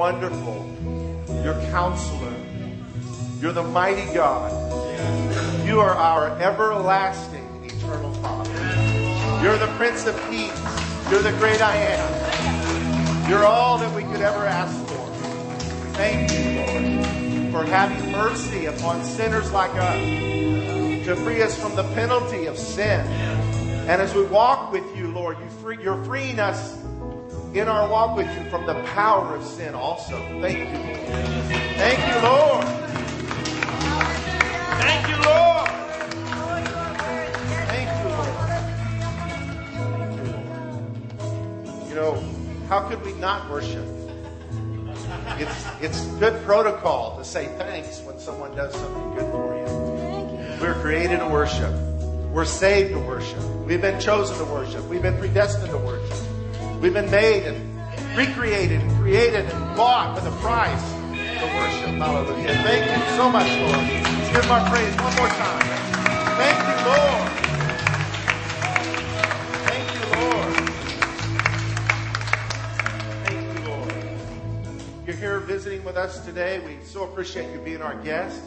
wonderful. You're counselor. You're the mighty God. You are our everlasting, eternal Father. You're the Prince of Peace. You're the great I am. You're all that we could ever ask for. Thank you, Lord, for having mercy upon sinners like us to free us from the penalty of sin. And as we walk with you, Lord, you free, you're freeing us in our walk with you from the power of sin also. Thank you. Lord. Thank you, Lord. Thank you, Lord. Thank you, Lord. Thank you, Lord. You know, how could we not worship? It's, it's good protocol to say thanks when someone does something good for you. We're created to worship. We're saved to worship. We've been chosen to worship. We've been predestined to worship. We've been made and recreated and created and bought with a price to worship. Hallelujah. Thank you so much, Lord. Let's give our praise one more time. Thank you, Lord. Thank you, Lord. Thank you, Lord. You're here visiting with us today. We so appreciate you being our guest.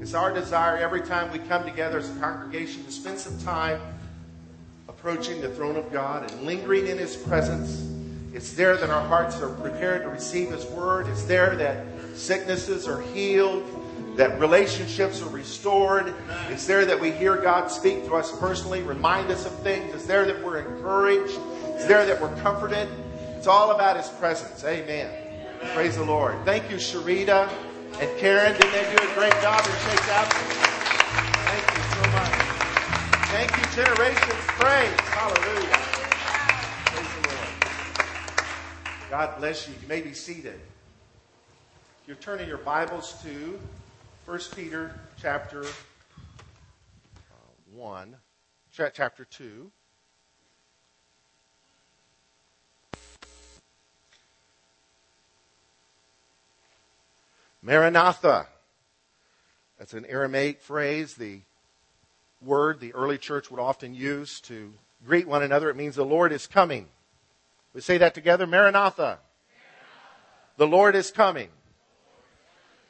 It's our desire every time we come together as a congregation to spend some time approaching the throne of God and lingering in His presence. It's there that our hearts are prepared to receive His word. It's there that sicknesses are healed, that relationships are restored. It's there that we hear God speak to us personally, remind us of things. It's there that we're encouraged. It's there that we're comforted. It's all about His presence. Amen. Praise the Lord. Thank you, Sharita and Karen. Didn't they do a great job in Shake Absence? Thank you. Thank you, Generations Praise. Hallelujah. Praise the Lord. God bless you. You may be seated. You're turning your Bibles to 1 Peter chapter uh, 1, cha- chapter 2. Maranatha. That's an Aramaic phrase, the word the early church would often use to greet one another. It means the Lord is coming. We say that together Maranatha. The Lord is coming.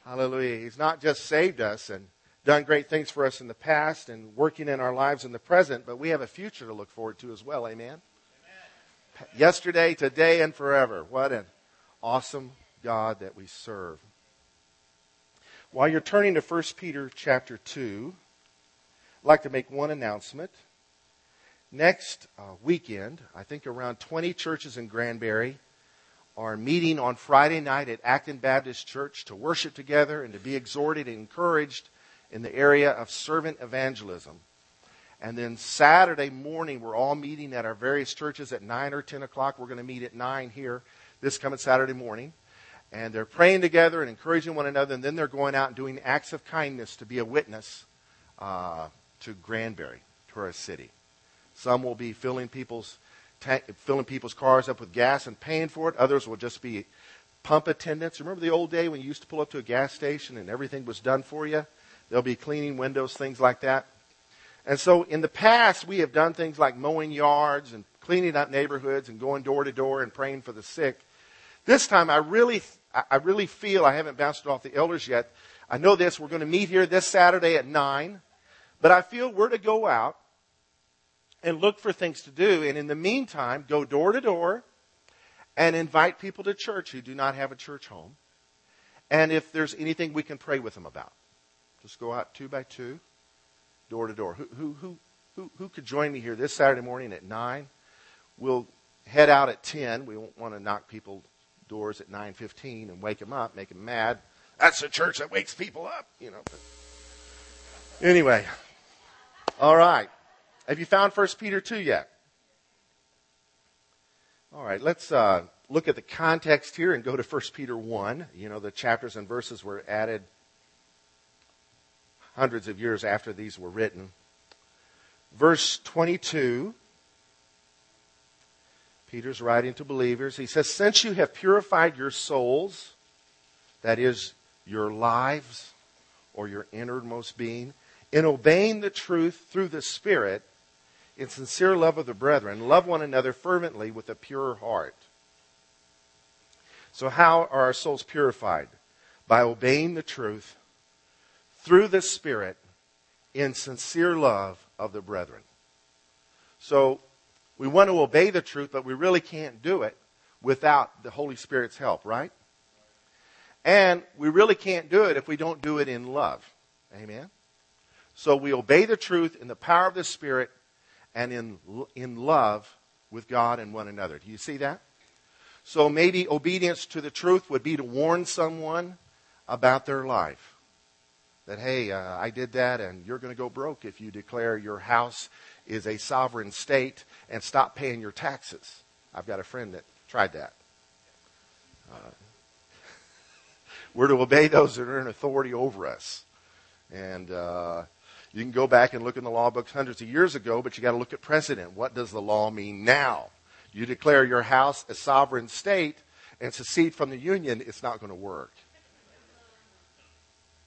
Hallelujah. He's not just saved us and done great things for us in the past and working in our lives in the present, but we have a future to look forward to as well. Amen. Amen. Yesterday, today, and forever. What an awesome God that we serve. While you're turning to 1 Peter chapter 2, I'd like to make one announcement. Next uh, weekend, I think around 20 churches in Granbury are meeting on Friday night at Acton Baptist Church to worship together and to be exhorted and encouraged in the area of servant evangelism. And then Saturday morning, we're all meeting at our various churches at 9 or 10 o'clock. We're going to meet at 9 here this coming Saturday morning. And they're praying together and encouraging one another, and then they're going out and doing acts of kindness to be a witness uh, to Granbury, to our city. Some will be filling people's tank, filling people's cars up with gas and paying for it. Others will just be pump attendants. Remember the old day when you used to pull up to a gas station and everything was done for you? They'll be cleaning windows, things like that. And so in the past, we have done things like mowing yards and cleaning up neighborhoods and going door to door and praying for the sick. This time, I really, I really feel I haven't bounced off the elders yet. I know this. We're going to meet here this Saturday at nine, but I feel we're to go out and look for things to do. And in the meantime, go door to door and invite people to church who do not have a church home. And if there's anything we can pray with them about, just go out two by two, door to door. Who, who, who who, who could join me here this Saturday morning at 9? We'll head out at 10. We won't want to knock people doors at 9.15 and wake them up, make them mad. That's the church that wakes people up, you know. But anyway, all right. Have you found 1 Peter 2 yet? All right, let's uh, look at the context here and go to 1 Peter 1. You know, the chapters and verses were added hundreds of years after these were written. Verse 22, Peter's writing to believers. He says, Since you have purified your souls, that is, your lives or your innermost being, in obeying the truth through the Spirit, in sincere love of the brethren, love one another fervently with a pure heart. So, how are our souls purified? By obeying the truth through the Spirit in sincere love of the brethren. So, we want to obey the truth, but we really can't do it without the Holy Spirit's help, right? And we really can't do it if we don't do it in love. Amen? So we obey the truth in the power of the Spirit and in, in love with God and one another. Do you see that? So maybe obedience to the truth would be to warn someone about their life. That, hey, uh, I did that and you're going to go broke if you declare your house is a sovereign state and stop paying your taxes. I've got a friend that tried that. Uh, we're to obey those that are in authority over us. And uh, you can go back and look in the law books hundreds of years ago, but you got to look at precedent. What does the law mean now? You declare your house a sovereign state and secede from the union, it's not going to work.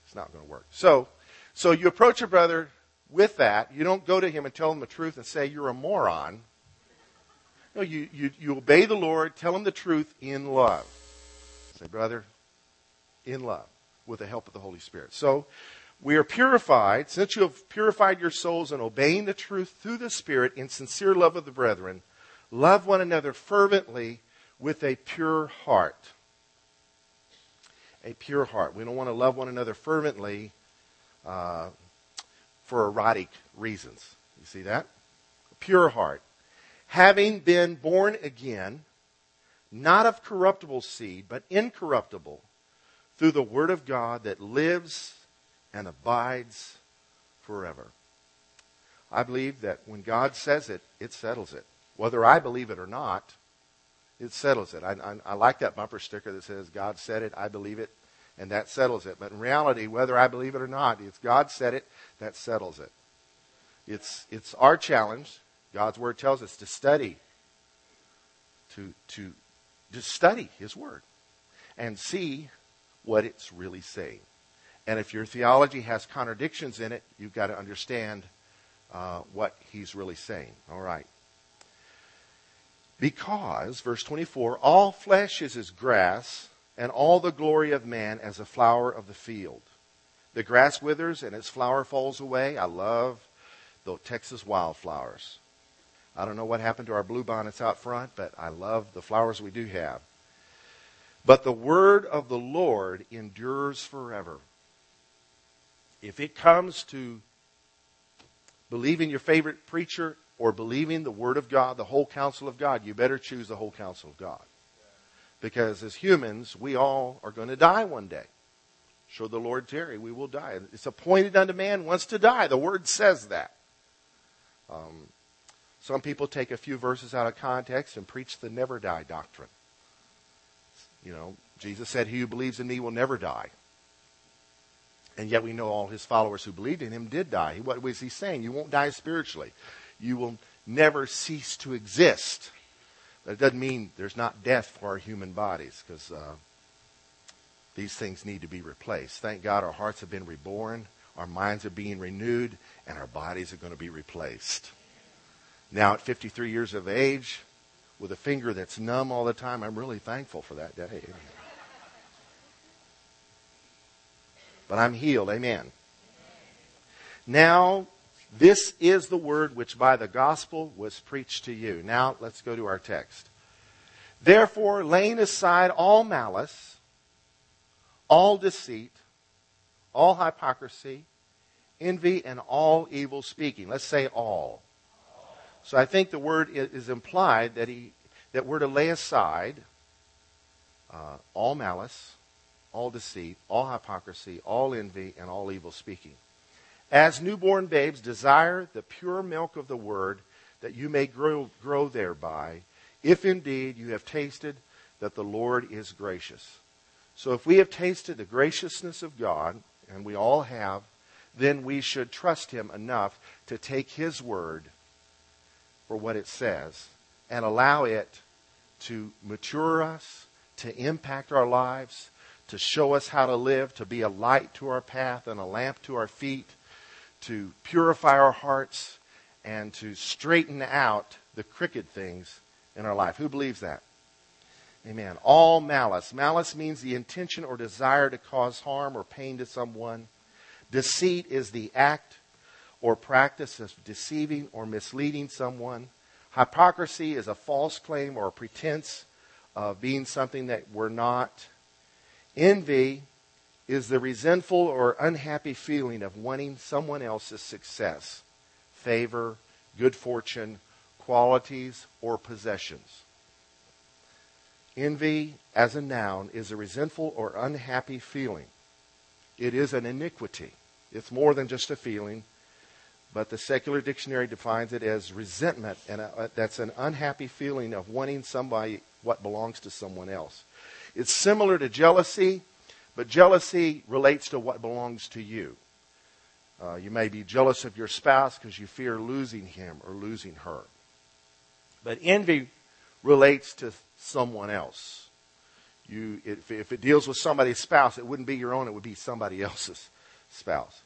It's not going to work. So, so you approach your brother with that. You don't go to him and tell him the truth and say you're a moron. No, you, you, you obey the Lord, tell him the truth in love. Say, brother, in love, with the help of the Holy Spirit. So, we are purified, since you have purified your souls in obeying the truth through the Spirit in sincere love of the brethren, love one another fervently with a pure heart. A pure heart. We don't want to love one another fervently uh, for erotic reasons. You see that? A pure heart. Having been born again, not of corruptible seed, but incorruptible, through the Word of God that lives and abides forever. I believe that when God says it, it settles it. Whether I believe it or not, it settles it. I, I, I, like that bumper sticker that says, God said it, I believe it, and that settles it. But in reality, whether I believe it or not, it's God said it, that settles it. It's, it's our challenge. God's Word tells us to study, to, to, to study His Word and see what it's really saying. And if your theology has contradictions in it, you've got to understand uh, what he's really saying. All right. Because, verse 24, all flesh is as grass, and all the glory of man as a flower of the field. The grass withers and its flower falls away. I love the Texas wildflowers. I don't know what happened to our bluebonnets out front, but I love the flowers we do have. But the word of the Lord endures forever if it comes to believing your favorite preacher or believing the Word of God, the whole counsel of God, you better choose the whole counsel of God. Because as humans, we all are going to die one day. Should the Lord tarry, we will die. It's appointed unto man once to die. The Word says that. Um, some people take a few verses out of context and preach the never die doctrine. You know, Jesus said, He who believes in me will never die. And yet we know all his followers who believed in him did die. What was he saying? You won't die spiritually. You will never cease to exist. But it doesn't mean there's not death for our human bodies because uh, these things need to be replaced. Thank God our hearts have been reborn, our minds are being renewed, and our bodies are going to be replaced. Now, at 53 years of age, with a finger that's numb all the time, I'm really thankful for that day. But I'm healed. Amen. Now, this is the word which by the gospel was preached to you. Now, let's go to our text. Therefore, laying aside all malice, all deceit, all hypocrisy, envy, and all evil speaking. Let's say all. So I think the word is implied that he that we're to lay aside uh, all malice, all deceit, all hypocrisy, all envy, and all evil speaking. As newborn babes, desire the pure milk of the word that you may grow, grow thereby, if indeed you have tasted that the Lord is gracious. So if we have tasted the graciousness of God, and we all have, then we should trust him enough to take his word for what it says and allow it to mature us, to impact our lives, to show us how to live, to be a light to our path and a lamp to our feet, to purify our hearts, and to straighten out the crooked things in our life. Who believes that? Amen. All malice. Malice means the intention or desire to cause harm or pain to someone. Deceit is the act or practice of deceiving or misleading someone. Hypocrisy is a false claim or a pretense of being something that we're not. Envy is the resentful or unhappy feeling of wanting someone else's success, favor, good fortune, qualities, or possessions. Envy, as a noun, is a resentful or unhappy feeling. It is an iniquity. It's more than just a feeling, but the secular dictionary defines it as resentment, and uh, that's an unhappy feeling of wanting somebody what belongs to someone else. It's similar to jealousy, but jealousy relates to what belongs to you. Uh, you may be jealous of your spouse because you fear losing him or losing her. But envy relates to someone else. You, if, if it deals with somebody's spouse, it wouldn't be your own, it would be somebody else's spouse.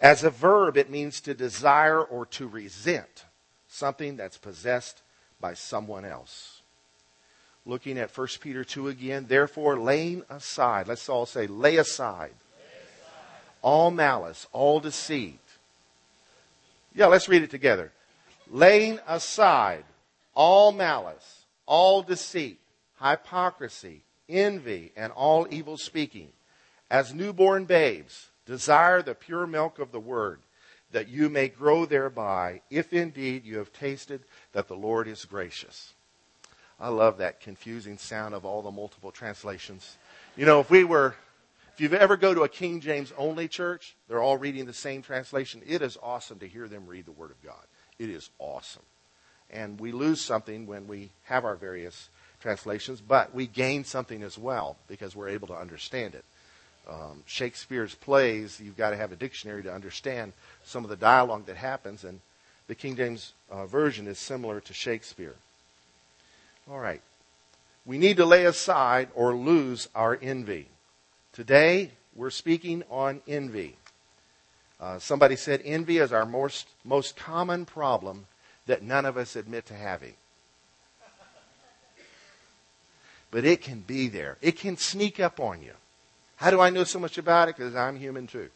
As a verb, it means to desire or to resent something that's possessed by someone else. Looking at 1 Peter 2 again, therefore laying aside, let's all say, lay aside, all malice, all deceit. Yeah, let's read it together. Laying aside all malice, all deceit, hypocrisy, envy, and all evil speaking. As newborn babes, desire the pure milk of the word, that you may grow thereby, if indeed you have tasted that the Lord is gracious. I love that confusing sound of all the multiple translations. You know, if we were, if you ever go to a King James only church, they're all reading the same translation. It is awesome to hear them read the Word of God. It is awesome. And we lose something when we have our various translations, but we gain something as well because we're able to understand it. Um, Shakespeare's plays, you've got to have a dictionary to understand some of the dialogue that happens, and the King James uh, Version is similar to Shakespeare. All right. We need to lay aside or lose our envy. Today, we're speaking on envy. Uh, somebody said envy is our most, most common problem that none of us admit to having. But it can be there. It can sneak up on you. How do I know so much about it? Because I'm human too.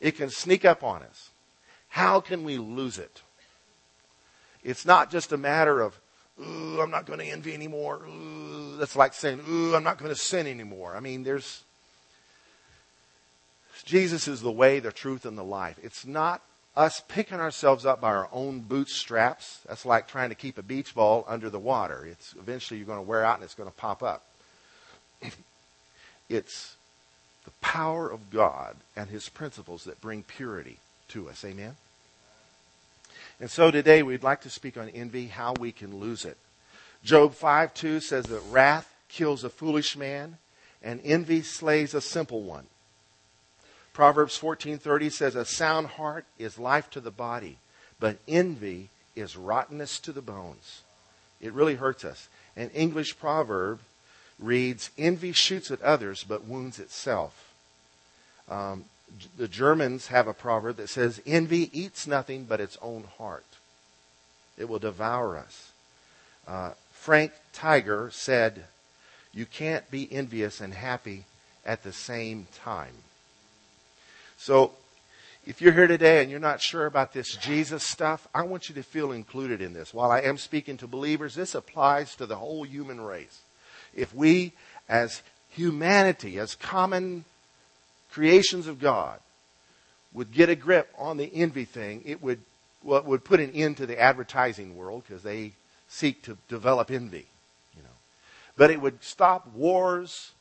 It can sneak up on us. How can we lose it? It's not just a matter of, ooh, I'm not going to envy anymore. Ooh, that's like saying, ooh, I'm not going to sin anymore. I mean, there's, Jesus is the way, the truth, and the life. It's not us picking ourselves up by our own bootstraps. That's like trying to keep a beach ball under the water. It's eventually you're going to wear out and it's going to pop up. it's the power of God and his principles that bring purity to us. Amen. And so today we'd like to speak on envy, how we can lose it. Job 5 2 says that wrath kills a foolish man and envy slays a simple one. Proverbs 14:30 says a sound heart is life to the body, but envy is rottenness to the bones. It really hurts us. An English proverb reads, "Envy shoots at others but wounds itself." Um, the Germans have a proverb that says, "Envy eats nothing but its own heart. It will devour us." Uh, Frank Tyger said, "You can't be envious and happy at the same time." So, if you're here today and you're not sure about this Jesus stuff, I want you to feel included in this. While I am speaking to believers, this applies to the whole human race. If we, as humanity, as common creations of God, would get a grip on the envy thing, it would what would put an end to the advertising world because they seek to develop envy, you know. But it would stop wars,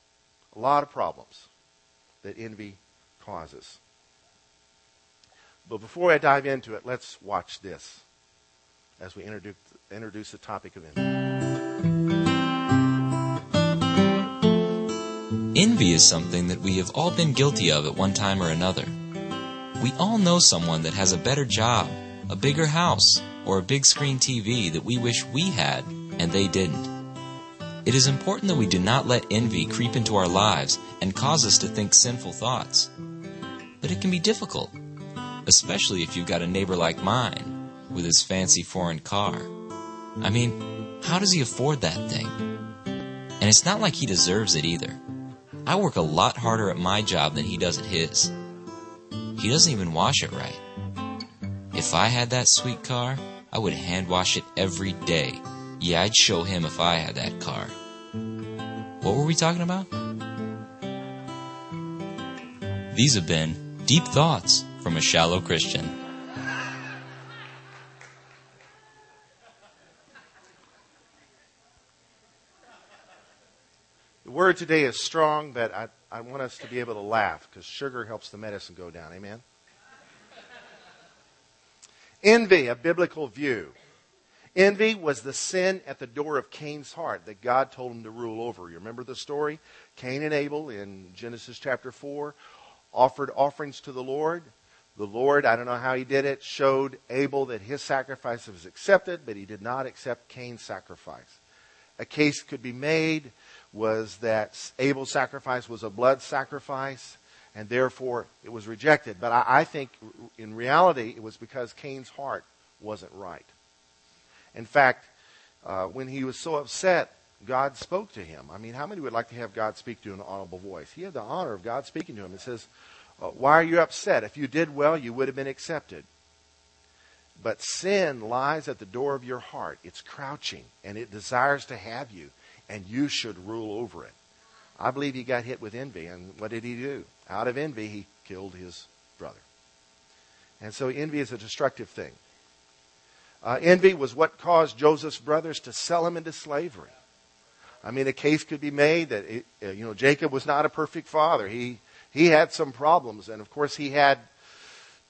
a lot of problems that envy causes. But before I dive into it, let's watch this as we introduce, introduce the topic of envy. Envy is something that we have all been guilty of at one time or another. We all know someone that has a better job, a bigger house, or a big screen TV that we wish we had and they didn't. It is important that we do not let envy creep into our lives and cause us to think sinful thoughts. But it can be difficult, especially if you've got a neighbor like mine with his fancy foreign car. I mean, how does he afford that thing? And it's not like he deserves it either. I work a lot harder at my job than he does at his. He doesn't even wash it right. If I had that sweet car, I would hand wash it every day. Yeah, I'd show him if I had that car. What were we talking about? These have been Deep Thoughts from a Shallow Christian. Word today is strong, but I, I want us to be able to laugh because sugar helps the medicine go down. Amen? Envy, a biblical view. Envy was the sin at the door of Cain's heart that God told him to rule over. You remember the story? Cain and Abel in Genesis chapter 4 offered offerings to the Lord. The Lord, I don't know how he did it, showed Abel that his sacrifice was accepted, but he did not accept Cain's sacrifice. A case could be made was that Abel's sacrifice was a blood sacrifice, and therefore it was rejected. But I, I think in reality it was because Cain's heart wasn't right. In fact, uh, when he was so upset, God spoke to him. I mean, how many would like to have God speak to you in an audible voice? He had the honor of God speaking to him. It says, uh, Why are you upset? If you did well, you would have been accepted. But sin lies at the door of your heart. It's crouching, and it desires to have you, and you should rule over it. I believe he got hit with envy, and what did he do? Out of envy, he killed his brother. And so envy is a destructive thing. Uh, envy was what caused Joseph's brothers to sell him into slavery. I mean, a case could be made that it, uh, you know Jacob was not a perfect father. He he had some problems, and of course he had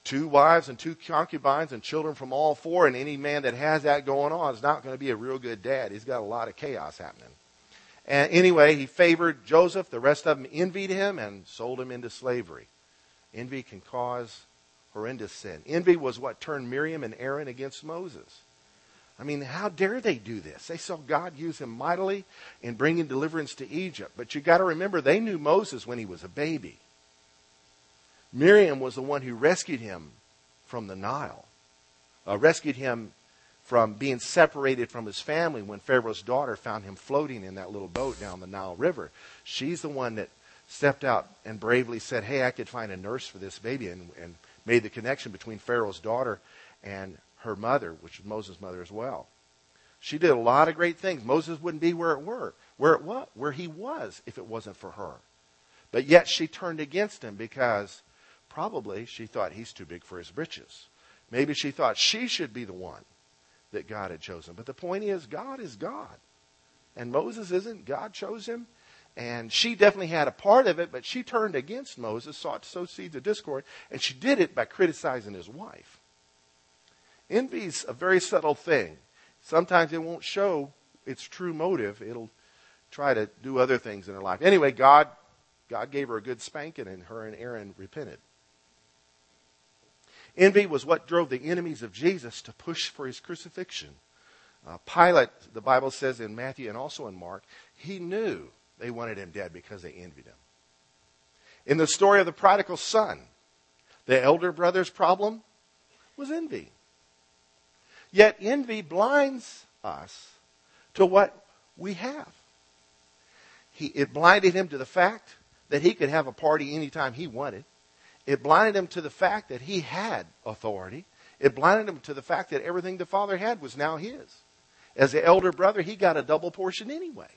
two wives and two concubines and children from all four. And any man that has that going on is not going to be a real good dad. He's got a lot of chaos happening. And anyway, he favored Joseph. The rest of them envied him and sold him into slavery. Envy can cause horrendous sin. Envy was what turned Miriam and Aaron against Moses. I mean, how dare they do this? They saw God use him mightily in bringing deliverance to Egypt. But you got to remember, they knew Moses when he was a baby. Miriam was the one who rescued him from the Nile, uh, rescued him from being separated from his family when Pharaoh's daughter found him floating in that little boat down the Nile River. She's the one that stepped out and bravely said, Hey, I could find a nurse for this baby, and, and made the connection between Pharaoh's daughter and her mother, which was Moses' mother as well. She did a lot of great things. Moses wouldn't be where it were, where it was, where he was if it wasn't for her. But yet she turned against him because probably she thought he's too big for his britches. Maybe she thought she should be the one that God had chosen. But the point is, God is God. And Moses isn't. God chose him. And she definitely had a part of it, but she turned against Moses, sought to sow seeds of discord, and she did it by criticizing his wife. Envy's a very subtle thing. Sometimes it won't show its true motive. It'll try to do other things in her life. Anyway, God, God gave her a good spanking, and her and Aaron repented. Envy was what drove the enemies of Jesus to push for his crucifixion. Uh, Pilate, the Bible says in Matthew and also in Mark, he knew they wanted him dead because they envied him. In the story of the prodigal son, the elder brother's problem was envy. Yet envy blinds us to what we have. He, it blinded him to the fact that he could have a party anytime he wanted. It blinded him to the fact that he had authority. It blinded him to the fact that everything the father had was now his. As the elder brother, he got a double portion anyway.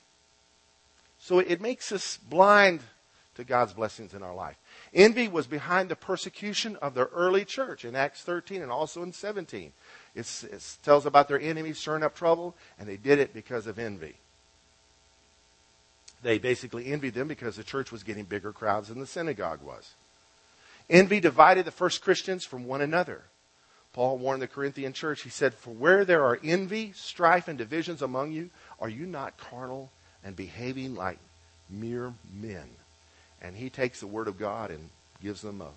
So it makes us blind to God's blessings in our life. Envy was behind the persecution of the early church in Acts 13 and also in 17. It's, it tells about their enemies stirring up trouble, and they did it because of envy. They basically envied them because the church was getting bigger crowds than the synagogue was. Envy divided the first Christians from one another. Paul warned the Corinthian church, he said, For where there are envy, strife, and divisions among you, are you not carnal and behaving like mere men? And he takes the word of God and gives them a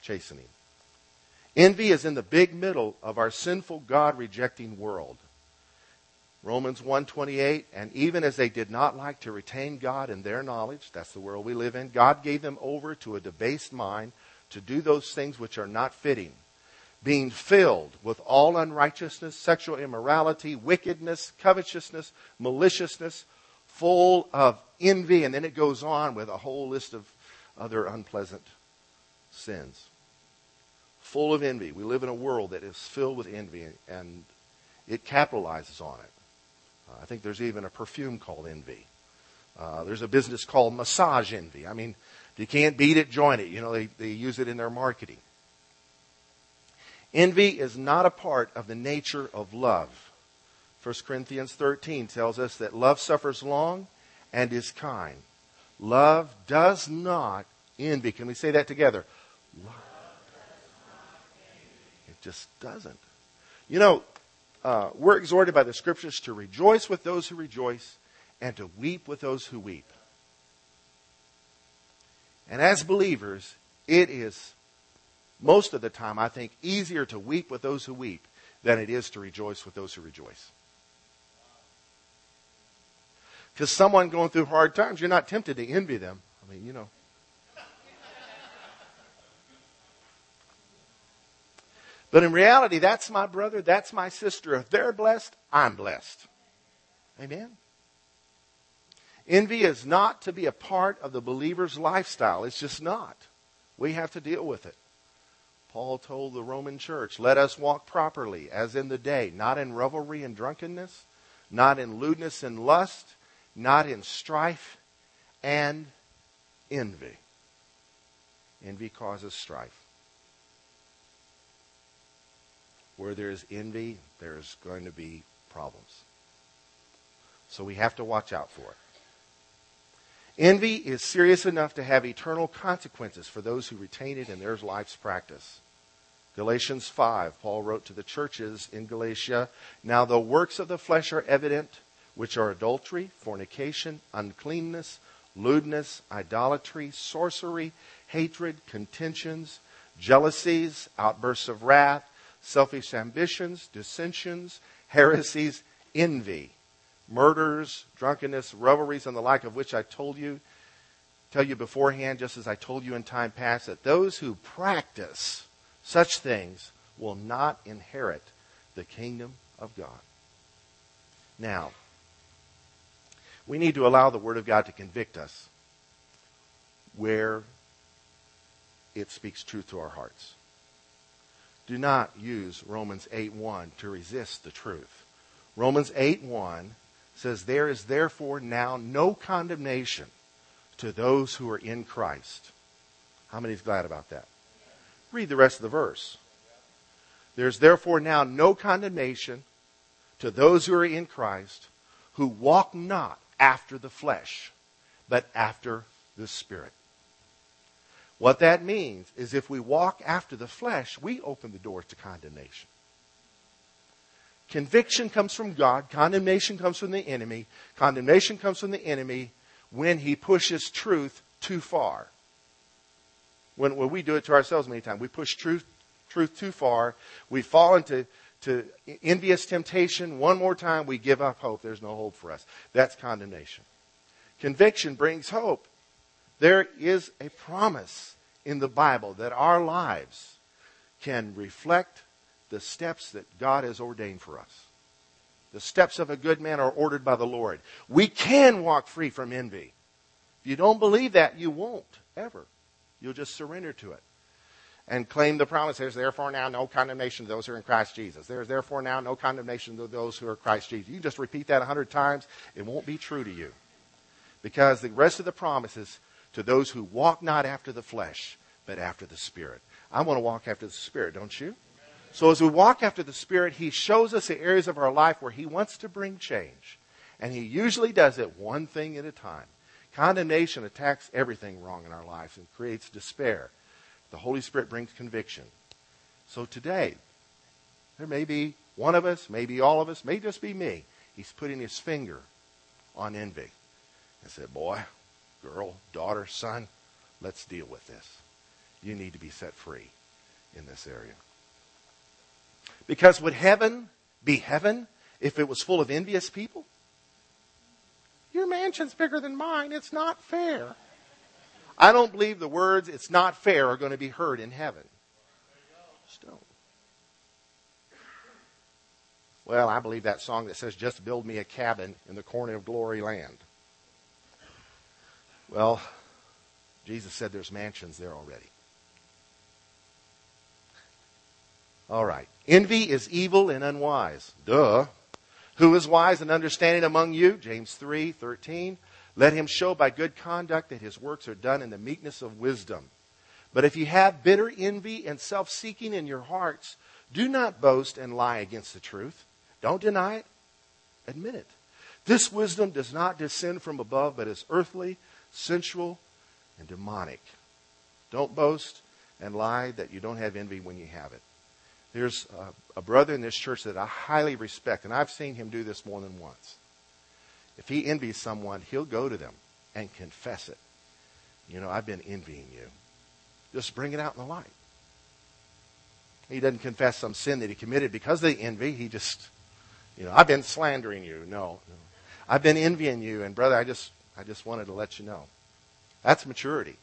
chastening. Envy is in the big middle of our sinful God rejecting world. Romans 1:28 and even as they did not like to retain God in their knowledge that's the world we live in God gave them over to a debased mind to do those things which are not fitting being filled with all unrighteousness sexual immorality wickedness covetousness maliciousness full of envy and then it goes on with a whole list of other unpleasant sins full of envy we live in a world that is filled with envy and it capitalizes on it uh, I think there's even a perfume called Envy. Uh, there's a business called Massage Envy. I mean, you can't beat it, join it. You know, they, they use it in their marketing. Envy is not a part of the nature of love. 1 Corinthians 13 tells us that love suffers long and is kind. Love does not envy. Can we say that together? Love it just doesn't. You know, uh, we're exhorted by the scriptures to rejoice with those who rejoice and to weep with those who weep. And as believers, it is most of the time, I think, easier to weep with those who weep than it is to rejoice with those who rejoice. Because someone going through hard times, you're not tempted to envy them. I mean, you know. But in reality, that's my brother, that's my sister. If they're blessed, I'm blessed. Amen? Envy is not to be a part of the believer's lifestyle. It's just not. We have to deal with it. Paul told the Roman church, let us walk properly as in the day, not in revelry and drunkenness, not in lewdness and lust, not in strife and envy. Envy causes strife. Where there is envy, there's going to be problems. So we have to watch out for it. Envy is serious enough to have eternal consequences for those who retain it in their life's practice. Galatians 5, Paul wrote to the churches in Galatia, Now the works of the flesh are evident, which are adultery, fornication, uncleanness, lewdness, idolatry, sorcery, hatred, contentions, jealousies, outbursts of wrath, selfish ambitions, dissensions, heresies, envy, murders, drunkenness, revelries, and the like of which I told you, tell you beforehand, just as I told you in time past, that those who practice such things will not inherit the kingdom of God. Now, we need to allow the Word of God to convict us where it speaks truth to our hearts do not use Romans 8:1 to resist the truth. Romans 8:1 says there is therefore now no condemnation to those who are in Christ. How many is glad about that? Read the rest of the verse. There's therefore now no condemnation to those who are in Christ who walk not after the flesh, but after the Spirit. What that means is if we walk after the flesh, we open the doors to condemnation. Conviction comes from God, condemnation comes from the enemy. Condemnation comes from the enemy when he pushes truth too far. When, when we do it to ourselves many times, we push truth, truth too far. We fall into to envious temptation. One more time, we give up hope. There's no hope for us. That's condemnation. Conviction brings hope. There is a promise in the Bible that our lives can reflect the steps that God has ordained for us. The steps of a good man are ordered by the Lord. We can walk free from envy. If you don't believe that, you won't ever. You'll just surrender to it and claim the promise. There's therefore now no condemnation to those who are in Christ Jesus. There's therefore now no condemnation to those who are Christ Jesus. You just repeat that a hundred times, it won't be true to you. Because the rest of the promises to those who walk not after the flesh, but after the Spirit. I want to walk after the Spirit, don't you? So as we walk after the Spirit, He shows us the areas of our life where He wants to bring change. And He usually does it one thing at a time. Condemnation attacks everything wrong in our lives and creates despair. The Holy Spirit brings conviction. So today, there may be one of us, maybe all of us, may just be me. He's putting his finger on envy and said, Boy, girl, daughter, son, let's deal with this. You need to be set free in this area. Because would heaven be heaven if it was full of envious people? Your mansion's bigger than mine. It's not fair. I don't believe the words, it's not fair, are going to be heard in heaven. Don't. Well, I believe that song that says, just build me a cabin in the corner of glory land. Well, Jesus said there's mansions there already. All right. Envy is evil and unwise. Duh. Who is wise and understanding among you? James 3 13. Let him show by good conduct that his works are done in the meekness of wisdom. But if you have bitter envy and self seeking in your hearts, do not boast and lie against the truth. Don't deny it. Admit it. This wisdom does not descend from above, but is earthly, sensual, and demonic. Don't boast and lie that you don't have envy when you have it. There's a, a, brother in this church that I highly respect, and I've seen him do this more than once. If he envies someone, he'll go to them and confess it. You know, I've been envying you. Just bring it out in the light. He doesn't confess some sin that he committed because of the envy. He just, you know, I've been slandering you. No, no. I've been envying you, and brother, I just, I just wanted to let you know. That's maturity.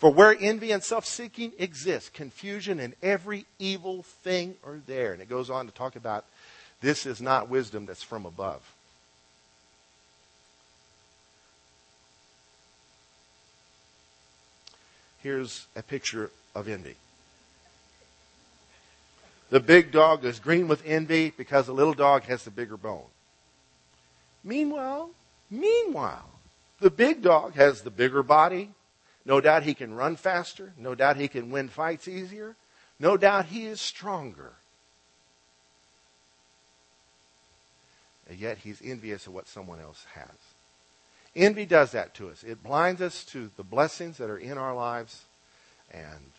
For where envy and self seeking exist, confusion and every evil thing are there. And it goes on to talk about this is not wisdom that's from above. Here's a picture of envy. The big dog is green with envy because the little dog has the bigger bone. Meanwhile, meanwhile, the big dog has the bigger body, no doubt he can run faster. No doubt he can win fights easier. No doubt he is stronger. And yet he's envious of what someone else has. Envy does that to us. It blinds us to the blessings that are in our lives and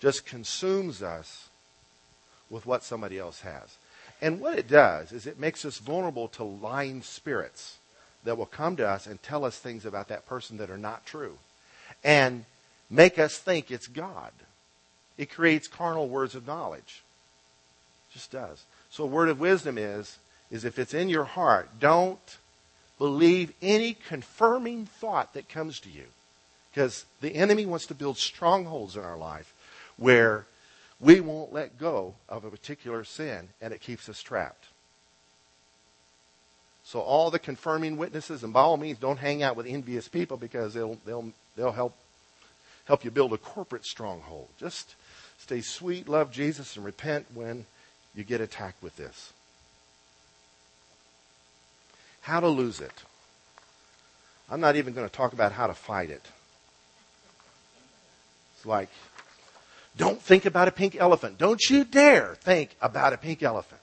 just consumes us with what somebody else has. And what it does is it makes us vulnerable to lying spirits that will come to us and tell us things about that person that are not true and make us think it's God. It creates carnal words of knowledge. It just does. So a word of wisdom is, is if it's in your heart, don't believe any confirming thought that comes to you. Because the enemy wants to build strongholds in our life where we won't let go of a particular sin and it keeps us trapped. So all the confirming witnesses, and by all means, don't hang out with envious people because they'll they'll they'll help help you build a corporate stronghold. Just stay sweet, love Jesus, and repent when you get attacked with this. How to lose it. I'm not even going to talk about how to fight it. It's like, don't think about a pink elephant. Don't you dare think about a pink elephant.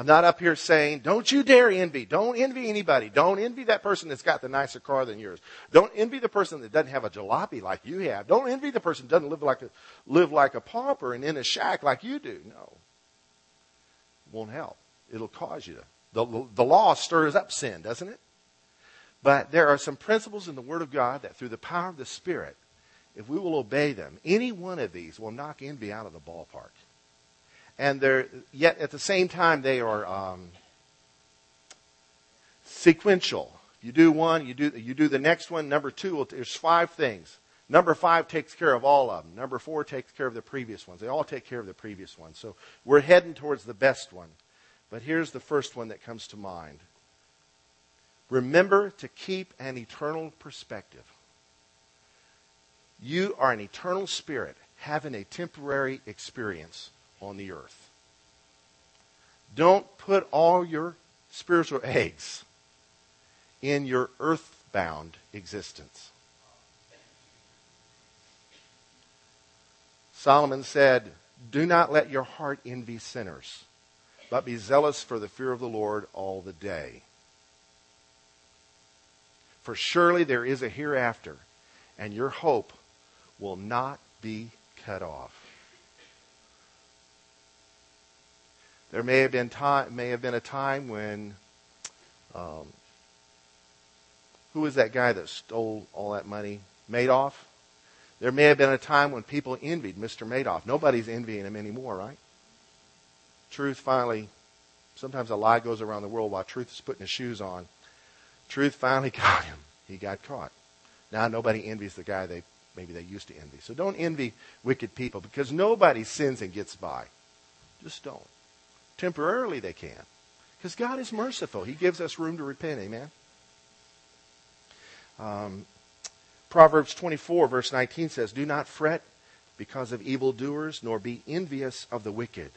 I'm not up here saying, don't you dare envy. Don't envy anybody. Don't envy that person that's got the nicer car than yours. Don't envy the person that doesn't have a jalopy like you have. Don't envy the person that doesn't live like a, live like a pauper and in a shack like you do. No. Won't help. It'll cause you to. The, the law stirs up sin, doesn't it? But there are some principles in the Word of God that through the power of the Spirit, if we will obey them, any one of these will knock envy out of the ballpark and they're yet at the same time they are um, sequential. You do one, you do you do the next one. Number two, there's five things. Number five takes care of all of them. Number four takes care of the previous ones. They all take care of the previous ones. So we're heading towards the best one. But here's the first one that comes to mind. Remember to keep an eternal perspective. You are an eternal spirit having a temporary experience on the earth. Don't put all your spiritual eggs in your earthbound existence. Solomon said, Do not let your heart envy sinners, but be zealous for the fear of the Lord all the day. For surely there is a hereafter, and your hope will not be cut off. There may have been time, may have been a time when, um, who was that guy that stole all that money? Madoff. There may have been a time when people envied Mr. Madoff. Nobody's envying him anymore, right? Truth finally, sometimes a lie goes around the world while truth is putting his shoes on. Truth finally got him. He got caught. Now nobody envies the guy they maybe they used to envy. So don't envy wicked people because nobody sins and gets by. Just don't. Temporarily they can. Because God is merciful. He gives us room to repent. Amen. Um, Proverbs 24, verse 19 says, Do not fret because of evildoers, nor be envious of the wicked.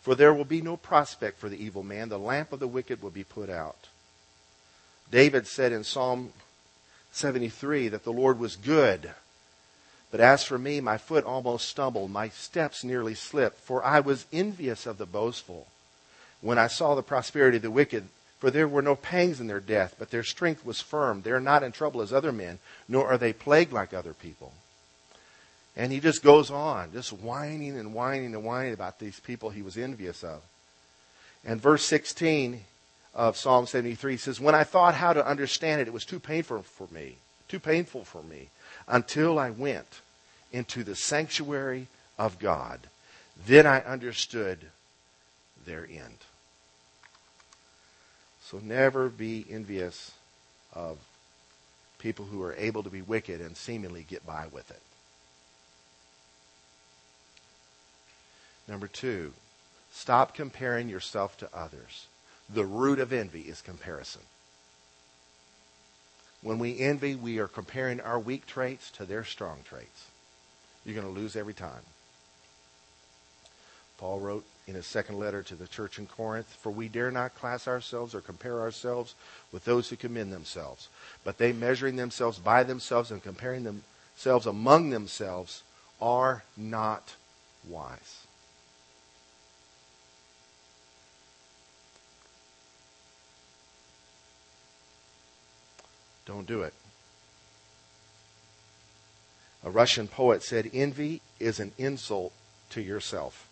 For there will be no prospect for the evil man. The lamp of the wicked will be put out. David said in Psalm 73 that the Lord was good. But as for me, my foot almost stumbled, my steps nearly slipped, for I was envious of the boastful when I saw the prosperity of the wicked. For there were no pangs in their death, but their strength was firm. They are not in trouble as other men, nor are they plagued like other people. And he just goes on, just whining and whining and whining about these people he was envious of. And verse 16 of Psalm 73 says, When I thought how to understand it, it was too painful for me, too painful for me, until I went into the sanctuary of God. Then I understood their end. So never be envious of people who are able to be wicked and seemingly get by with it. Number two, stop comparing yourself to others. The root of envy is comparison. When we envy, we are comparing our weak traits to their strong traits. You're going to lose every time. Paul wrote in his second letter to the church in Corinth, For we dare not class ourselves or compare ourselves with those who commend themselves. But they, measuring themselves by themselves and comparing themselves among themselves, are not wise. Don't do it. A Russian poet said, Envy is an insult to yourself.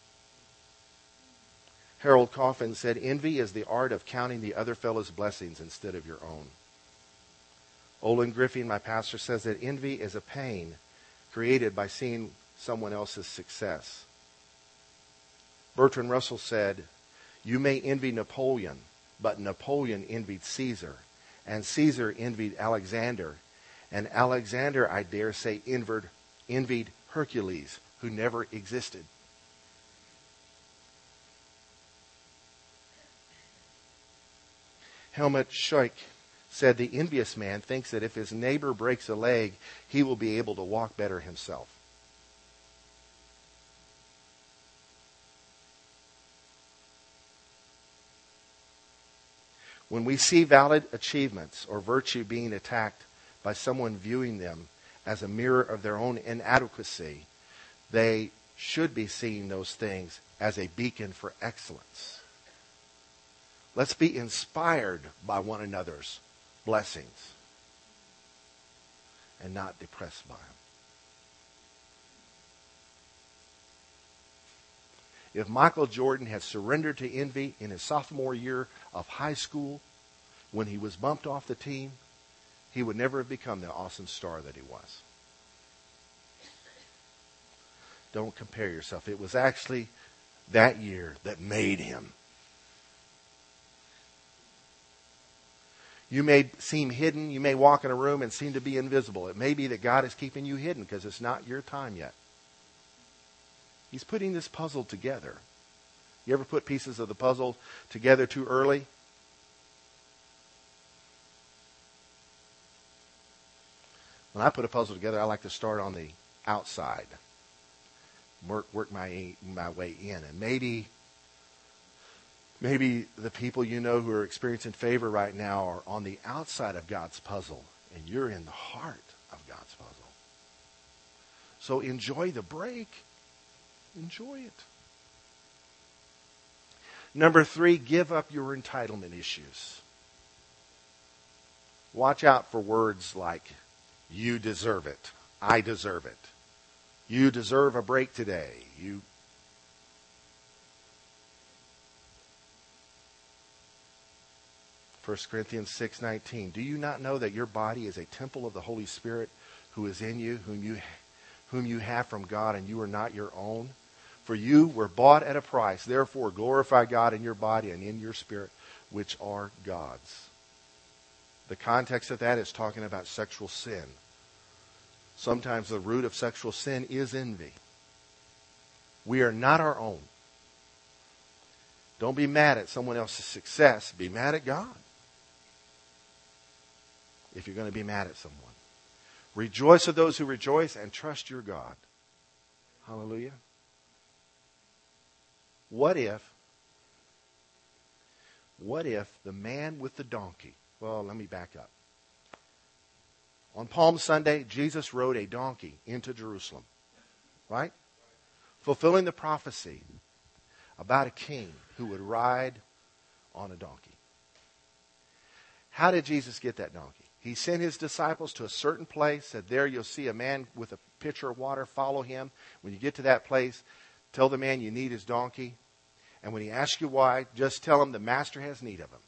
Harold Coffin said, Envy is the art of counting the other fellow's blessings instead of your own. Olin Griffin, my pastor, says that envy is a pain created by seeing someone else's success. Bertrand Russell said, You may envy Napoleon, but Napoleon envied Caesar, and Caesar envied Alexander, and Alexander, I dare say, envied, Hercules, who never existed. Helmut Schoeck said the envious man thinks that if his neighbor breaks a leg, he will be able to walk better himself. When we see valid achievements or virtue being attacked by someone viewing them as a mirror of their own inadequacy, they should be seeing those things as a beacon for excellence. Let's be inspired by one another's blessings and not depressed by them. If Michael Jordan had surrendered to envy in his sophomore year of high school when he was bumped off the team, he would never have become the awesome star that he was. Don't compare yourself. It was actually that year that made him. You may seem hidden. You may walk in a room and seem to be invisible. It may be that God is keeping you hidden because it's not your time yet. He's putting this puzzle together. You ever put pieces of the puzzle together too early? When I put a puzzle together, I like to start on the outside, work work my my way in, and maybe maybe the people you know who are experiencing favor right now are on the outside of God's puzzle, and you're in the heart of God's puzzle. So enjoy the break. Enjoy it. Number three, give up your entitlement issues. Watch out for words like, you deserve it. I deserve it. You deserve a break today. You 1 Corinthians 6:19 Do you not know that your body is a temple of the Holy Spirit who is in you whom you whom you have from God and you are not your own? For you were bought at a price. Therefore glorify God in your body and in your spirit which are God's. The context of that is talking about sexual sin. Sometimes the root of sexual sin is envy. We are not our own. Don't be mad at someone else's success. Be mad at God if you're going to be mad at someone. Rejoice with those who rejoice and trust your God. Hallelujah. What if, what if the man with the donkey, well, let me back up. On Palm Sunday, Jesus rode a donkey into Jerusalem, right? Fulfilling the prophecy about a king who would ride on a donkey. How did Jesus get that donkey? He sent his disciples to a certain place, said, There you'll see a man with a pitcher of water, follow him. When you get to that place, tell the man you need his donkey. And when he asks you why, just tell him the master has need of him.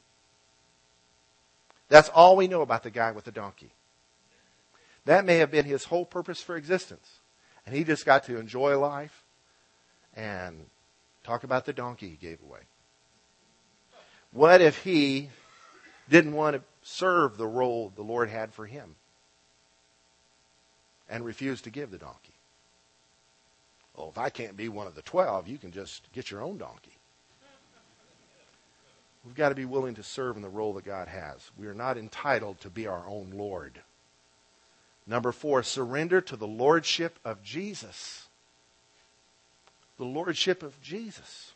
That's all we know about the guy with the donkey. That may have been his whole purpose for existence. And he just got to enjoy life and talk about the donkey he gave away. What if he didn't want to serve the role the Lord had for him and refused to give the donkey. Oh, if I can't be one of the twelve, you can just get your own donkey. We've got to be willing to serve in the role that God has. We are not entitled to be our own Lord. Number four, surrender to the Lordship of Jesus. The Lordship of Jesus.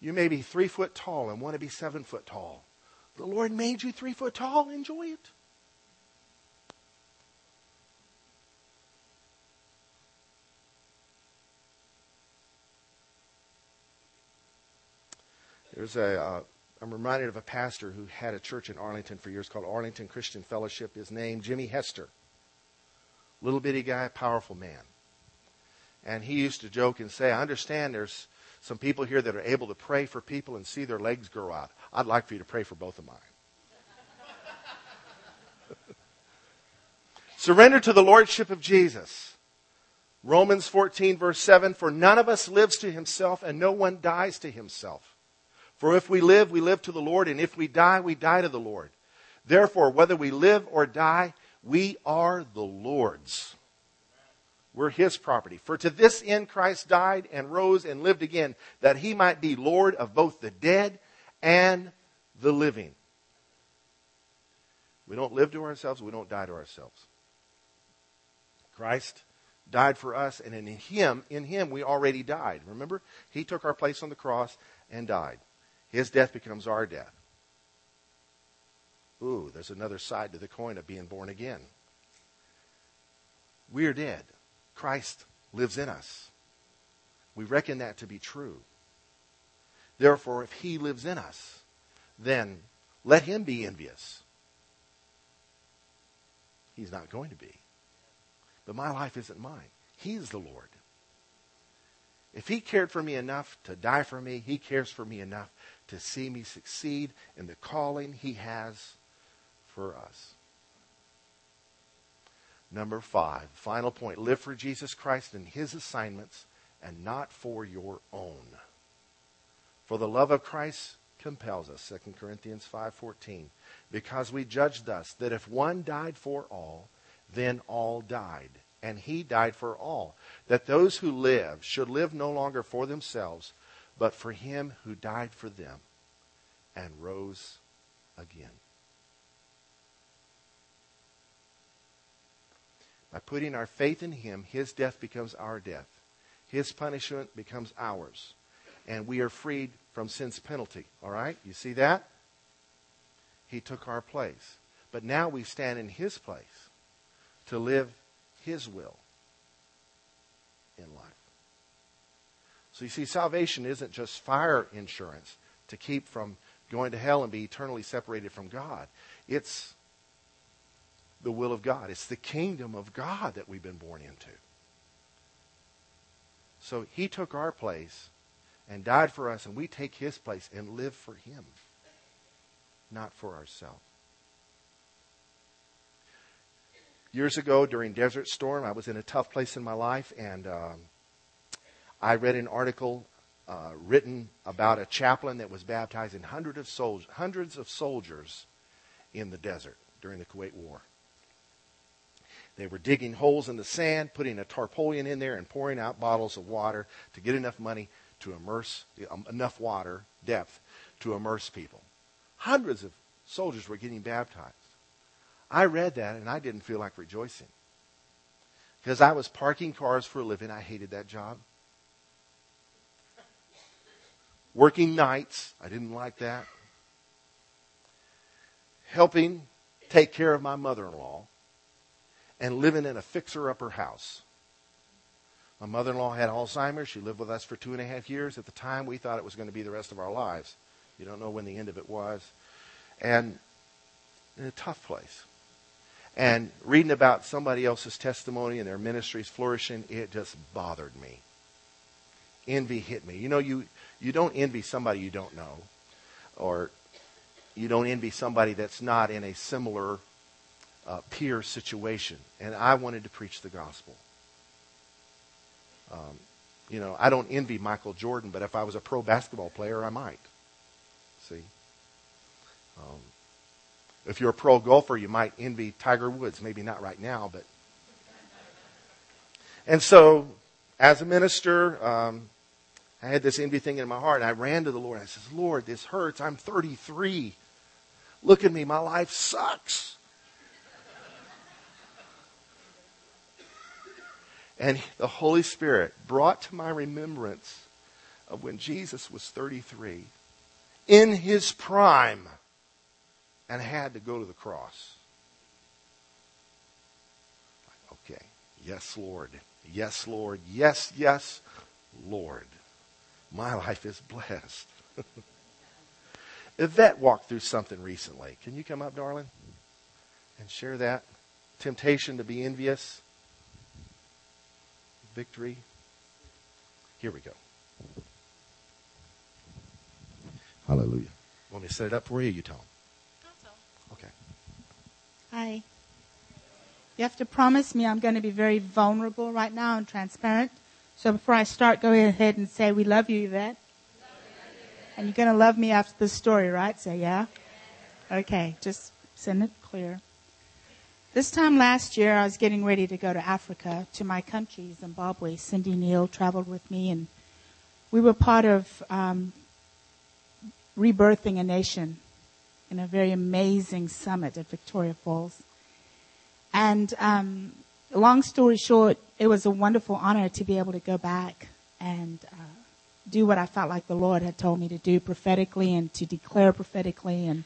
You may be three foot tall and want to be seven foot tall. The Lord made you three foot tall. Enjoy it. There's a. Uh, I'm reminded of a pastor who had a church in Arlington for years called Arlington Christian Fellowship. His name, Jimmy Hester. Little bitty guy, powerful man. And he used to joke and say, I understand there's some people here that are able to pray for people and see their legs grow out. I'd like for you to pray for both of mine. Surrender to the Lordship of Jesus. Romans 14, verse 7 For none of us lives to himself, and no one dies to himself. For if we live, we live to the Lord, and if we die, we die to the Lord. Therefore, whether we live or die, we are the Lord's. We're his property. For to this end Christ died and rose and lived again, that he might be Lord of both the dead and the living. We don't live to ourselves, we don't die to ourselves. Christ died for us, and in him, in him we already died. Remember? He took our place on the cross and died. His death becomes our death. Ooh, there's another side to the coin of being born again. We're dead. Christ lives in us. We reckon that to be true. Therefore, if he lives in us, then let him be envious. He's not going to be. But my life isn't mine. He's the Lord. If he cared for me enough to die for me, he cares for me enough to see me succeed in the calling he has for us. Number five, final point live for Jesus Christ and his assignments and not for your own. For the love of Christ compels us, 2 Corinthians 5:14, because we judge thus that if one died for all, then all died, and he died for all, that those who live should live no longer for themselves, but for him who died for them and rose again. By putting our faith in Him, His death becomes our death. His punishment becomes ours. And we are freed from sin's penalty. All right? You see that? He took our place. But now we stand in His place. to live His will in life. So you see, salvation isn't just fire insurance to keep from going to hell and be eternally separated from God. It's the will of God. It's the kingdom of God that we've been born into. So he took our place and died for us, and we take his place and live for him, not for ourselves. Years ago, during Desert Storm, I was in a tough place in my life, and um, I read an article uh, written about a chaplain that was baptizing hundreds of, sol- hundreds of soldiers in the desert during the Kuwait War. They were digging holes in the sand, putting a tarpaulin in there, and pouring out bottles of water to get enough money to immerse um, enough water depth to immerse people. Hundreds of soldiers were getting baptized. I read that and I didn't feel like rejoicing because I was parking cars for a living. I hated that job. Working nights, I didn't like that. Helping take care of my mother in law and living in a fixer upper house. My mother in law had Alzheimer's. She lived with us for two and a half years. At the time, we thought it was going to be the rest of our lives. You don't know when the end of it was. And in a tough place. And reading about somebody else's testimony and their ministries flourishing, it just bothered me. Envy hit me. You know, you, you don't envy somebody you don't know, or you don't envy somebody that's not in a similar uh, peer situation. And I wanted to preach the gospel. Um, you know, I don't envy Michael Jordan, but if I was a pro basketball player, I might. See? Um, if you're a pro golfer, you might envy Tiger Woods. Maybe not right now, but. And so, as a minister, um, I had this envy thing in my heart. I ran to the Lord. I says, Lord, this hurts. I'm 33. Look at me. My life sucks. And the Holy Spirit brought to my remembrance of when Jesus was 33 in his prime and had to go to the cross. Okay. Yes, Lord. Yes, Lord. Yes, yes, Lord. My life is blessed. Yvette walked through something recently. Can you come up, darling, and share that? Temptation to be envious victory. Here we go. Hallelujah. Want me to set it up for you? You tell them. Okay. Hi. You have to promise me I'm going to be very vulnerable right now and transparent. So before I start, go ahead and say, We love you, Yvette. And you're going to love me after this story, right? Say, yeah? Okay, just send it clear. This time last year, I was getting ready to go to Africa, to my country, Zimbabwe. Cindy Neal traveled with me, and we were part of um, rebirthing a nation in a very amazing summit at Victoria Falls. And um, long story short, it was a wonderful honor to be able to go back and uh, do what I felt like the Lord had told me to do prophetically and to declare prophetically and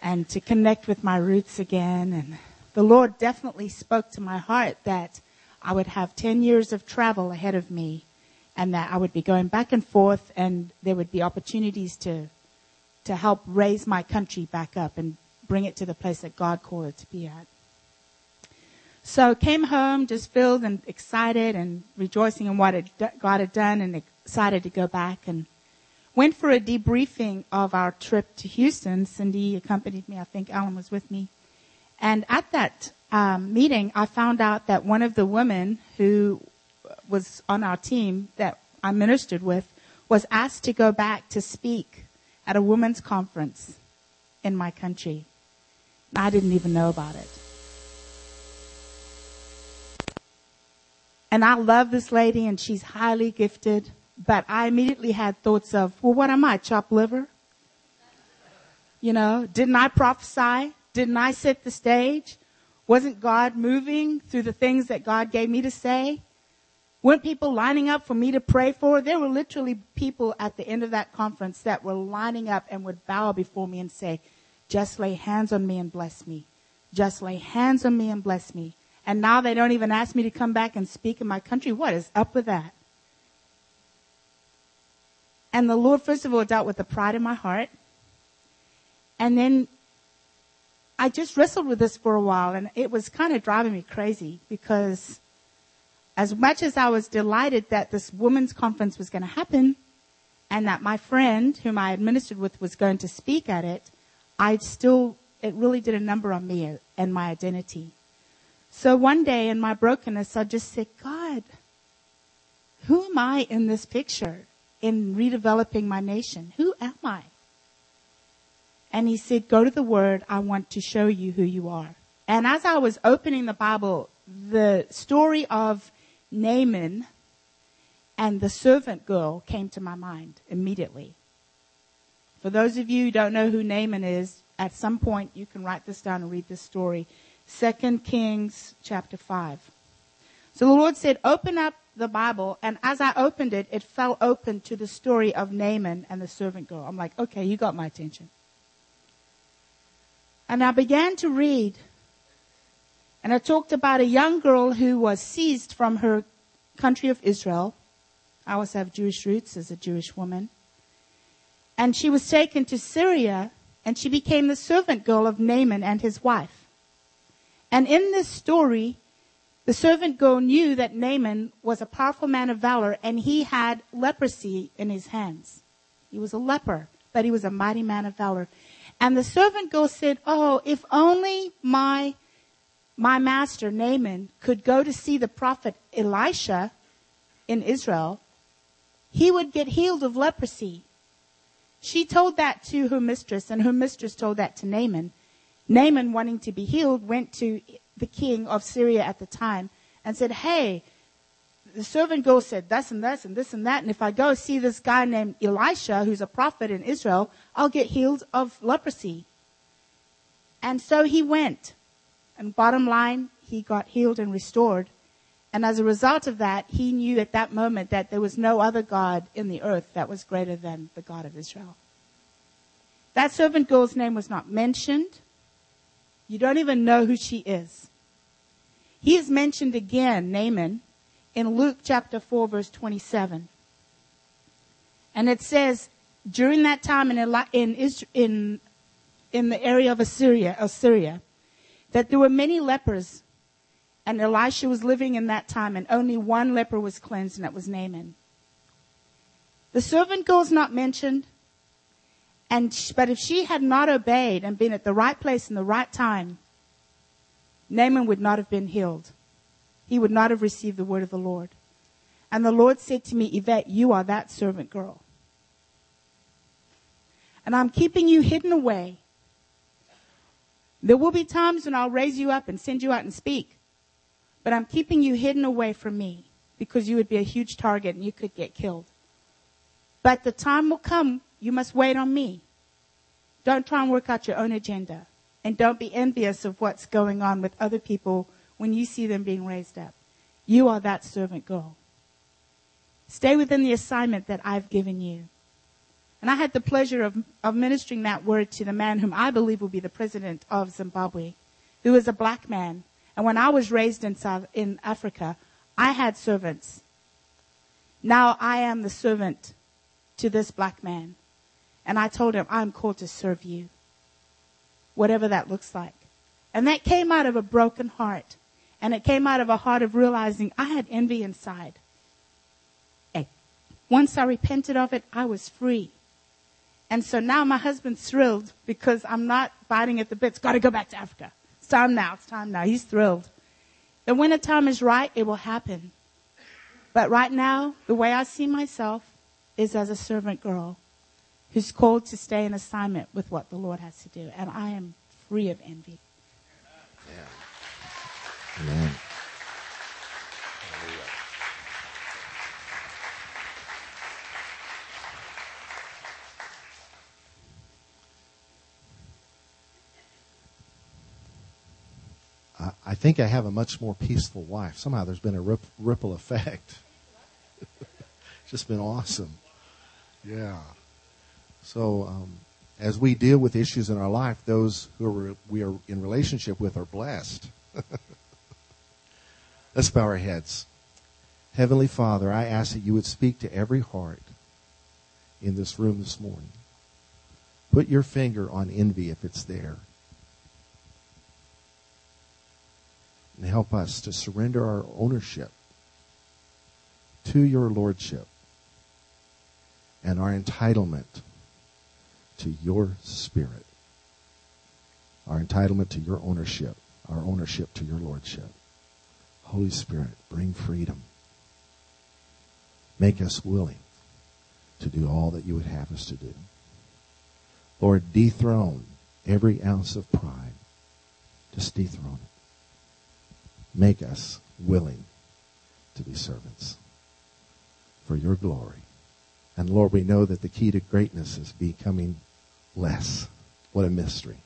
and to connect with my roots again and the Lord definitely spoke to my heart that I would have 10 years of travel ahead of me and that I would be going back and forth and there would be opportunities to, to help raise my country back up and bring it to the place that God called it to be at. So came home just filled and excited and rejoicing in what God had done and excited to go back and went for a debriefing of our trip to Houston. Cindy accompanied me. I think Alan was with me. And at that um, meeting, I found out that one of the women who was on our team that I ministered with was asked to go back to speak at a women's conference in my country. I didn't even know about it. And I love this lady and she's highly gifted, but I immediately had thoughts of, well, what am I, chopped liver? You know, didn't I prophesy? Didn't I set the stage? Wasn't God moving through the things that God gave me to say? Weren't people lining up for me to pray for? There were literally people at the end of that conference that were lining up and would bow before me and say, just lay hands on me and bless me. Just lay hands on me and bless me. And now they don't even ask me to come back and speak in my country. What is up with that? And the Lord, first of all, dealt with the pride in my heart. And then I just wrestled with this for a while and it was kind of driving me crazy because as much as I was delighted that this women's conference was going to happen and that my friend whom I administered with was going to speak at it, I still, it really did a number on me and my identity. So one day in my brokenness, I just said, God, who am I in this picture in redeveloping my nation? Who am I? And he said, go to the word. I want to show you who you are. And as I was opening the Bible, the story of Naaman and the servant girl came to my mind immediately. For those of you who don't know who Naaman is, at some point you can write this down and read this story. Second Kings chapter 5. So the Lord said, open up the Bible, and as I opened it, it fell open to the story of Naaman and the servant girl. I'm like, okay, you got my attention. And I began to read, and I talked about a young girl who was seized from her country of Israel. I also have Jewish roots as a Jewish woman. And she was taken to Syria, and she became the servant girl of Naaman and his wife. And in this story, the servant girl knew that Naaman was a powerful man of valor and he had leprosy in his hands. He was a leper, but he was a mighty man of valor. And the servant girl said, Oh, if only my, my master Naaman could go to see the prophet Elisha in Israel, he would get healed of leprosy. She told that to her mistress and her mistress told that to Naaman. Naaman wanting to be healed went to the king of Syria at the time and said, Hey, the servant girl said this and this and this and that. And if I go see this guy named Elisha, who's a prophet in Israel, I'll get healed of leprosy. And so he went. And bottom line, he got healed and restored. And as a result of that, he knew at that moment that there was no other God in the earth that was greater than the God of Israel. That servant girl's name was not mentioned. You don't even know who she is. He is mentioned again, Naaman, in Luke chapter 4 verse 27. And it says, during that time in, in, in, in the area of Assyria, Assyria, that there were many lepers, and Elisha was living in that time, and only one leper was cleansed, and that was Naaman. The servant girl is not mentioned, and but if she had not obeyed and been at the right place in the right time, Naaman would not have been healed. He would not have received the word of the Lord. And the Lord said to me, Yvette, you are that servant girl. And I'm keeping you hidden away. There will be times when I'll raise you up and send you out and speak. But I'm keeping you hidden away from me because you would be a huge target and you could get killed. But the time will come, you must wait on me. Don't try and work out your own agenda. And don't be envious of what's going on with other people when you see them being raised up. You are that servant girl. Stay within the assignment that I've given you. And I had the pleasure of, of ministering that word to the man whom I believe will be the president of Zimbabwe, who is a black man. And when I was raised in South, in Africa, I had servants. Now I am the servant to this black man. And I told him, I'm called to serve you. Whatever that looks like. And that came out of a broken heart. And it came out of a heart of realizing I had envy inside. And once I repented of it, I was free. And so now my husband's thrilled because I'm not biting at the bits. Got to go back to Africa. It's time now. It's time now. He's thrilled. And when the time is right, it will happen. But right now, the way I see myself is as a servant girl who's called to stay in assignment with what the Lord has to do. And I am free of envy. Yeah. I think I have a much more peaceful wife. Somehow there's been a rip, ripple effect. it's just been awesome. Yeah. So, um, as we deal with issues in our life, those who are, we are in relationship with are blessed. Let's bow our heads. Heavenly Father, I ask that you would speak to every heart in this room this morning. Put your finger on envy if it's there. And help us to surrender our ownership to your lordship and our entitlement to your spirit. Our entitlement to your ownership, our ownership to your lordship. Holy Spirit, bring freedom. Make us willing to do all that you would have us to do. Lord, dethrone every ounce of pride. Just dethrone it. Make us willing to be servants for your glory. And Lord, we know that the key to greatness is becoming less. What a mystery.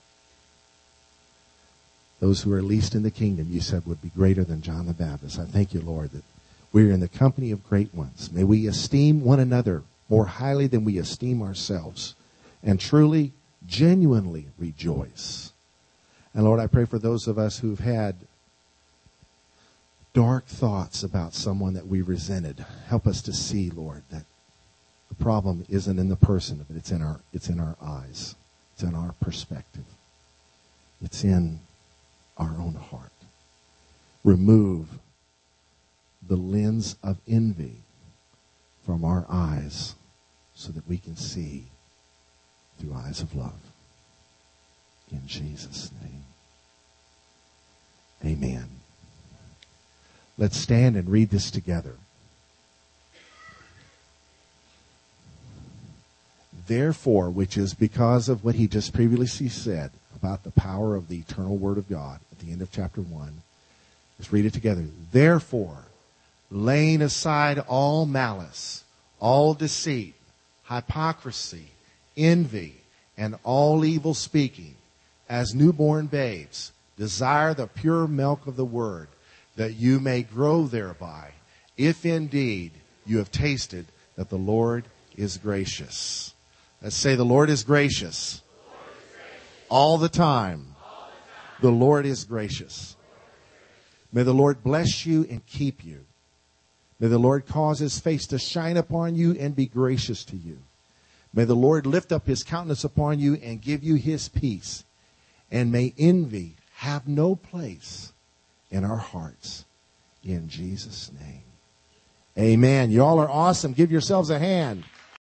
Those who are least in the kingdom, you said, would be greater than John the Baptist. I thank you, Lord, that we're in the company of great ones. May we esteem one another more highly than we esteem ourselves and truly, genuinely rejoice. And Lord, I pray for those of us who've had dark thoughts about someone that we resented. Help us to see, Lord, that the problem isn't in the person, but it's in our it's in our eyes. It's in our perspective. It's in our own heart. Remove the lens of envy from our eyes so that we can see through eyes of love. In Jesus' name. Amen. Let's stand and read this together. Therefore, which is because of what he just previously said about the power of the eternal Word of God at the end of chapter 1. Let's read it together. Therefore, laying aside all malice, all deceit, hypocrisy, envy, and all evil speaking, as newborn babes, desire the pure milk of the Word, that you may grow thereby, if indeed you have tasted that the Lord is gracious. Let's say the Lord is gracious. All the time. The Lord is gracious. May the Lord bless you and keep you. May the Lord cause his face to shine upon you and be gracious to you. May the Lord lift up his countenance upon you and give you his peace. And may envy have no place in our hearts. In Jesus' name. Amen. You all are awesome. Give yourselves a hand.